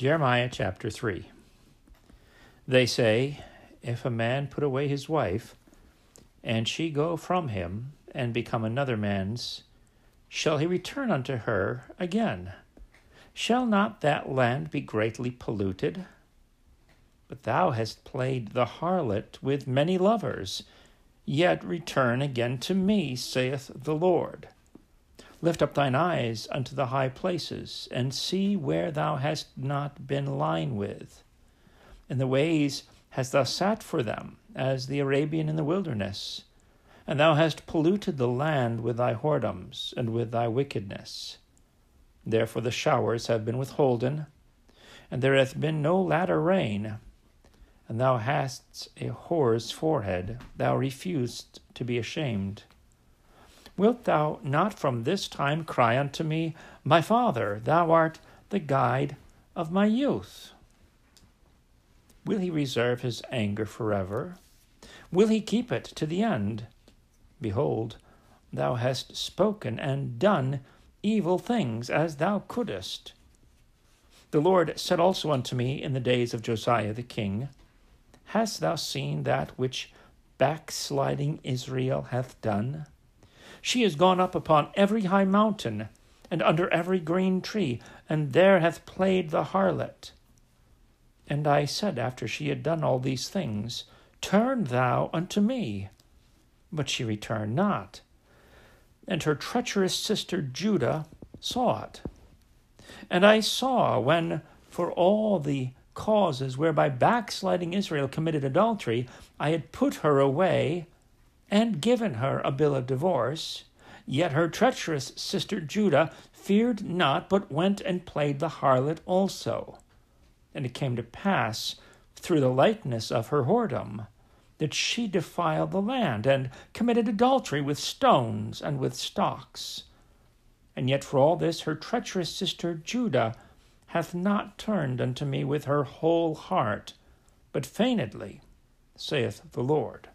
Jeremiah chapter 3. They say, If a man put away his wife, and she go from him, and become another man's, shall he return unto her again? Shall not that land be greatly polluted? But thou hast played the harlot with many lovers, yet return again to me, saith the Lord. Lift up thine eyes unto the high places, and see where thou hast not been lying with. In the ways hast thou sat for them, as the Arabian in the wilderness. And thou hast polluted the land with thy whoredoms and with thy wickedness. Therefore the showers have been withholden, and there hath been no latter rain. And thou hast a whore's forehead, thou refused to be ashamed. Wilt thou not from this time cry unto me, My Father, thou art the guide of my youth? Will he reserve his anger forever? Will he keep it to the end? Behold, thou hast spoken and done evil things as thou couldest. The Lord said also unto me in the days of Josiah the king, Hast thou seen that which backsliding Israel hath done? She is gone up upon every high mountain, and under every green tree, and there hath played the harlot. And I said, after she had done all these things, Turn thou unto me. But she returned not. And her treacherous sister Judah saw it. And I saw when, for all the causes whereby backsliding Israel committed adultery, I had put her away and given her a bill of divorce. Yet her treacherous sister Judah feared not, but went and played the harlot also. And it came to pass, through the likeness of her whoredom, that she defiled the land, and committed adultery with stones and with stocks. And yet for all this her treacherous sister Judah hath not turned unto me with her whole heart, but feignedly, saith the Lord.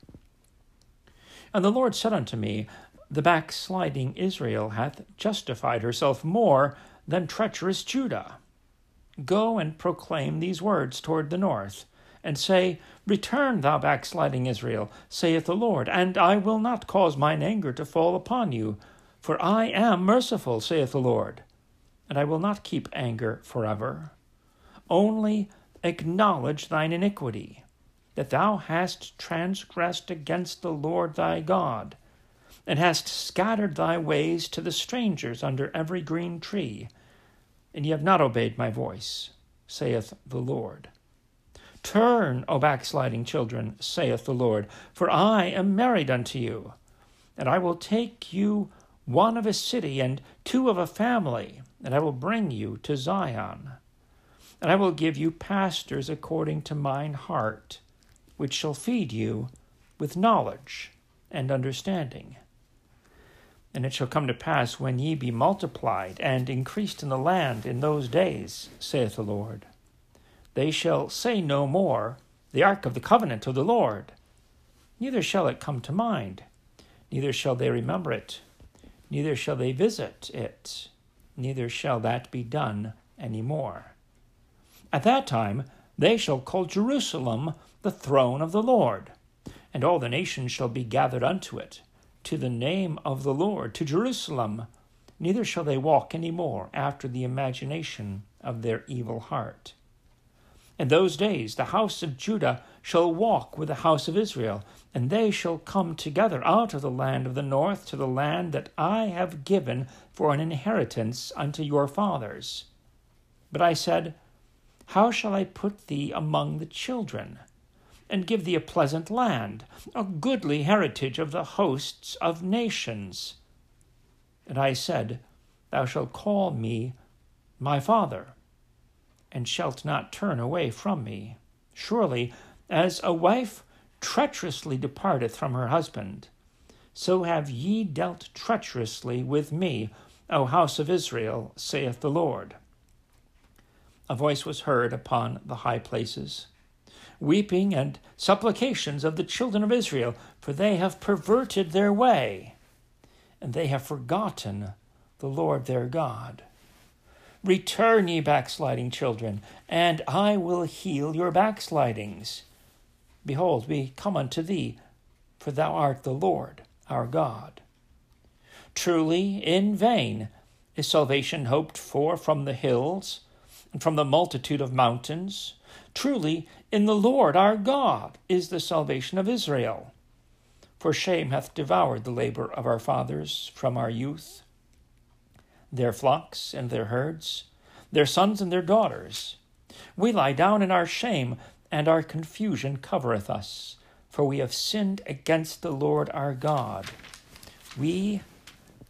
And the Lord said unto me, The backsliding Israel hath justified herself more than treacherous Judah. Go and proclaim these words toward the north, and say, Return, thou backsliding Israel, saith the Lord, and I will not cause mine anger to fall upon you, for I am merciful, saith the Lord, and I will not keep anger forever. Only acknowledge thine iniquity that thou hast transgressed against the Lord thy God, and hast scattered thy ways to the strangers under every green tree, and ye have not obeyed my voice, saith the Lord. Turn, O backsliding children, saith the Lord, for I am married unto you, and I will take you one of a city and two of a family, and I will bring you to Zion. And I will give you pastors according to mine heart which shall feed you with knowledge and understanding. And it shall come to pass when ye be multiplied and increased in the land in those days, saith the Lord, they shall say no more, The ark of the covenant of the Lord. Neither shall it come to mind, neither shall they remember it, neither shall they visit it, neither shall that be done any more. At that time they shall call Jerusalem the throne of the Lord, and all the nations shall be gathered unto it, to the name of the Lord, to Jerusalem. Neither shall they walk any more after the imagination of their evil heart. In those days the house of Judah shall walk with the house of Israel, and they shall come together out of the land of the north to the land that I have given for an inheritance unto your fathers. But I said, How shall I put thee among the children? and give thee a pleasant land, a goodly heritage of the hosts of nations. And I said, Thou shalt call me my father, and shalt not turn away from me. Surely, as a wife treacherously departeth from her husband, so have ye dealt treacherously with me, O house of Israel, saith the Lord. A voice was heard upon the high places weeping and supplications of the children of Israel, for they have perverted their way, and they have forgotten the Lord their God. Return, ye backsliding children, and I will heal your backslidings. Behold, we come unto thee, for thou art the Lord our God. Truly, in vain is salvation hoped for from the hills from the multitude of mountains. Truly, in the Lord our God is the salvation of Israel. For shame hath devoured the labor of our fathers from our youth, their flocks and their herds, their sons and their daughters. We lie down in our shame, and our confusion covereth us, for we have sinned against the Lord our God. We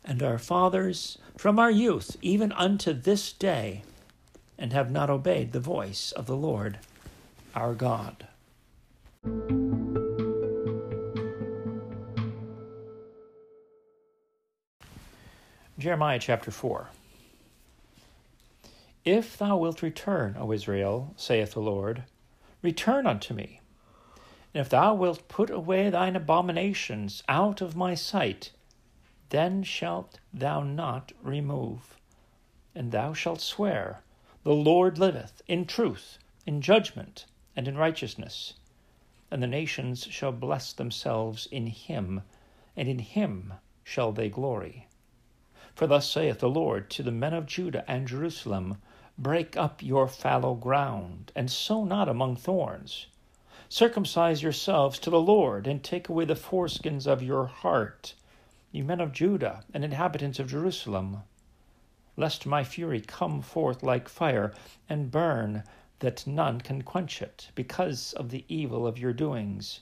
and our fathers from our youth, even unto this day, and have not obeyed the voice of the Lord our God. Jeremiah chapter 4. If thou wilt return, O Israel, saith the Lord, return unto me. And if thou wilt put away thine abominations out of my sight, then shalt thou not remove. And thou shalt swear, The Lord liveth, in truth, in judgment, and in righteousness. And the nations shall bless themselves in him, and in him shall they glory. For thus saith the Lord to the men of Judah and Jerusalem Break up your fallow ground, and sow not among thorns. Circumcise yourselves to the Lord, and take away the foreskins of your heart, you men of Judah and inhabitants of Jerusalem. Lest my fury come forth like fire, and burn that none can quench it, because of the evil of your doings.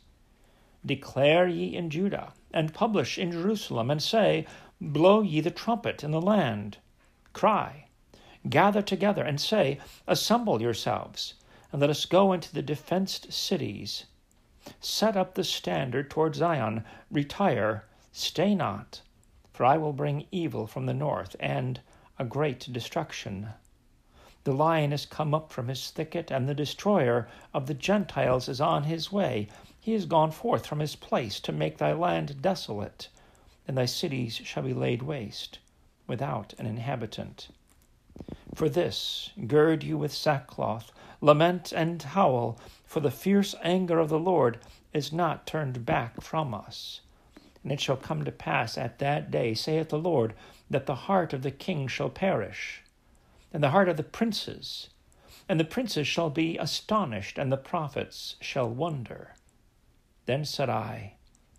Declare ye in Judah, and publish in Jerusalem, and say, Blow ye the trumpet in the land. Cry, gather together, and say, Assemble yourselves, and let us go into the defenced cities. Set up the standard toward Zion, retire, stay not, for I will bring evil from the north, and a great destruction. The lion is come up from his thicket, and the destroyer of the Gentiles is on his way. He is gone forth from his place to make thy land desolate, and thy cities shall be laid waste, without an inhabitant. For this, gird you with sackcloth, lament and howl, for the fierce anger of the Lord is not turned back from us. And it shall come to pass at that day, saith the Lord, that the heart of the king shall perish and the heart of the princes, and the princes shall be astonished, and the prophets shall wonder. Then said I,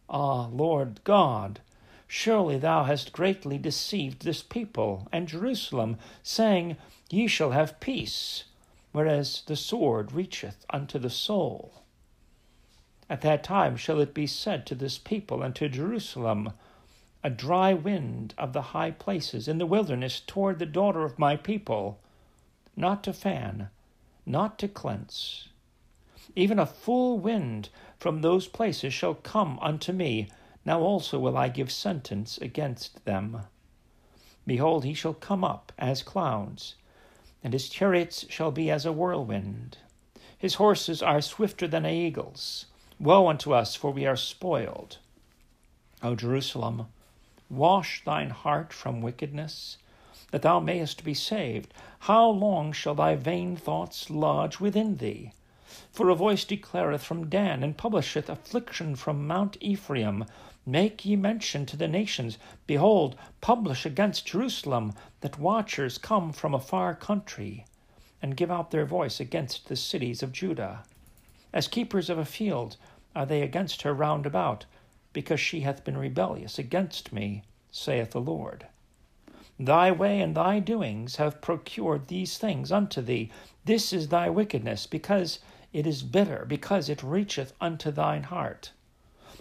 Ah, Lord God, surely thou hast greatly deceived this people and Jerusalem, saying, Ye shall have peace, whereas the sword reacheth unto the soul. At that time shall it be said to this people and to Jerusalem, a dry wind of the high places in the wilderness toward the daughter of my people, not to fan, not to cleanse. Even a full wind from those places shall come unto me. Now also will I give sentence against them. Behold, he shall come up as clouds, and his chariots shall be as a whirlwind. His horses are swifter than eagles. Woe unto us, for we are spoiled. O Jerusalem, Wash thine heart from wickedness, that thou mayest be saved. How long shall thy vain thoughts lodge within thee? For a voice declareth from Dan, and publisheth affliction from Mount Ephraim. Make ye mention to the nations, behold, publish against Jerusalem, that watchers come from a far country, and give out their voice against the cities of Judah. As keepers of a field are they against her round about because she hath been rebellious against me, saith the Lord. Thy way and thy doings have procured these things unto thee. This is thy wickedness, because it is bitter, because it reacheth unto thine heart.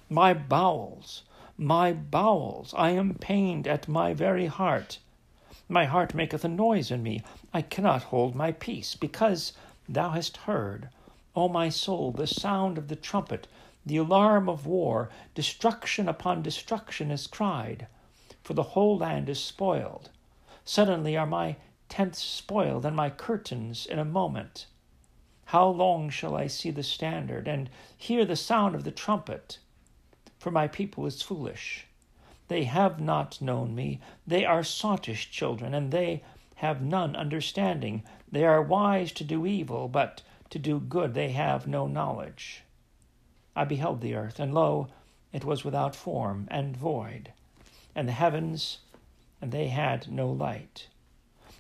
My bowels, my bowels, I am pained at my very heart. My heart maketh a noise in me. I cannot hold my peace, because thou hast heard, O my soul, the sound of the trumpet, the alarm of war, destruction upon destruction is cried, for the whole land is spoiled. Suddenly are my tents spoiled, and my curtains in a moment. How long shall I see the standard, and hear the sound of the trumpet? For my people is foolish. They have not known me. They are sottish children, and they have none understanding. They are wise to do evil, but to do good they have no knowledge. I beheld the earth, and lo, it was without form and void, and the heavens, and they had no light.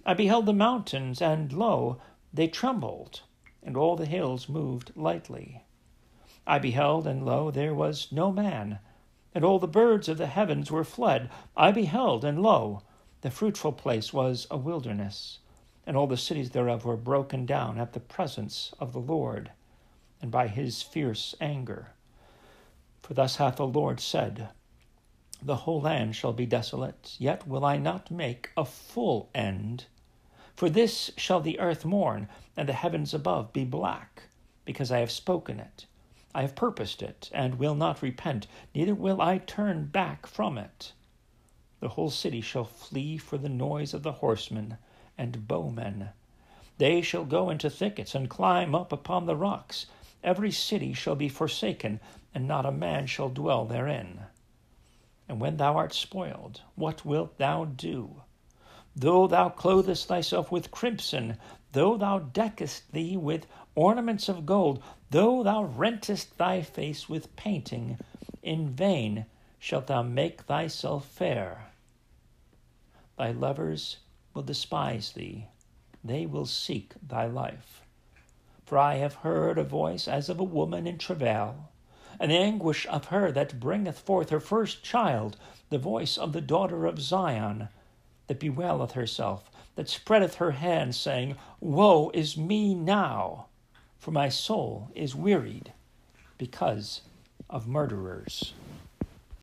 I beheld the mountains, and lo, they trembled, and all the hills moved lightly. I beheld, and lo, there was no man, and all the birds of the heavens were fled. I beheld, and lo, the fruitful place was a wilderness, and all the cities thereof were broken down at the presence of the Lord, and by his fierce anger. For thus hath the Lord said, The whole land shall be desolate, yet will I not make a full end. For this shall the earth mourn, and the heavens above be black, because I have spoken it. I have purposed it, and will not repent, neither will I turn back from it. The whole city shall flee for the noise of the horsemen and bowmen. They shall go into thickets and climb up upon the rocks. Every city shall be forsaken, and not a man shall dwell therein. And when thou art spoiled, what wilt thou do? Though thou clothest thyself with crimson, though thou deckest thee with ornaments of gold, though thou rentest thy face with painting, in vain shalt thou make thyself fair. Thy lovers will despise thee, they will seek thy life. For I have heard a voice as of a woman in travail, an anguish of her that bringeth forth her first child, the voice of the daughter of Zion, that bewaileth herself, that spreadeth her hands, saying, Woe is me now, for my soul is wearied because of murderers.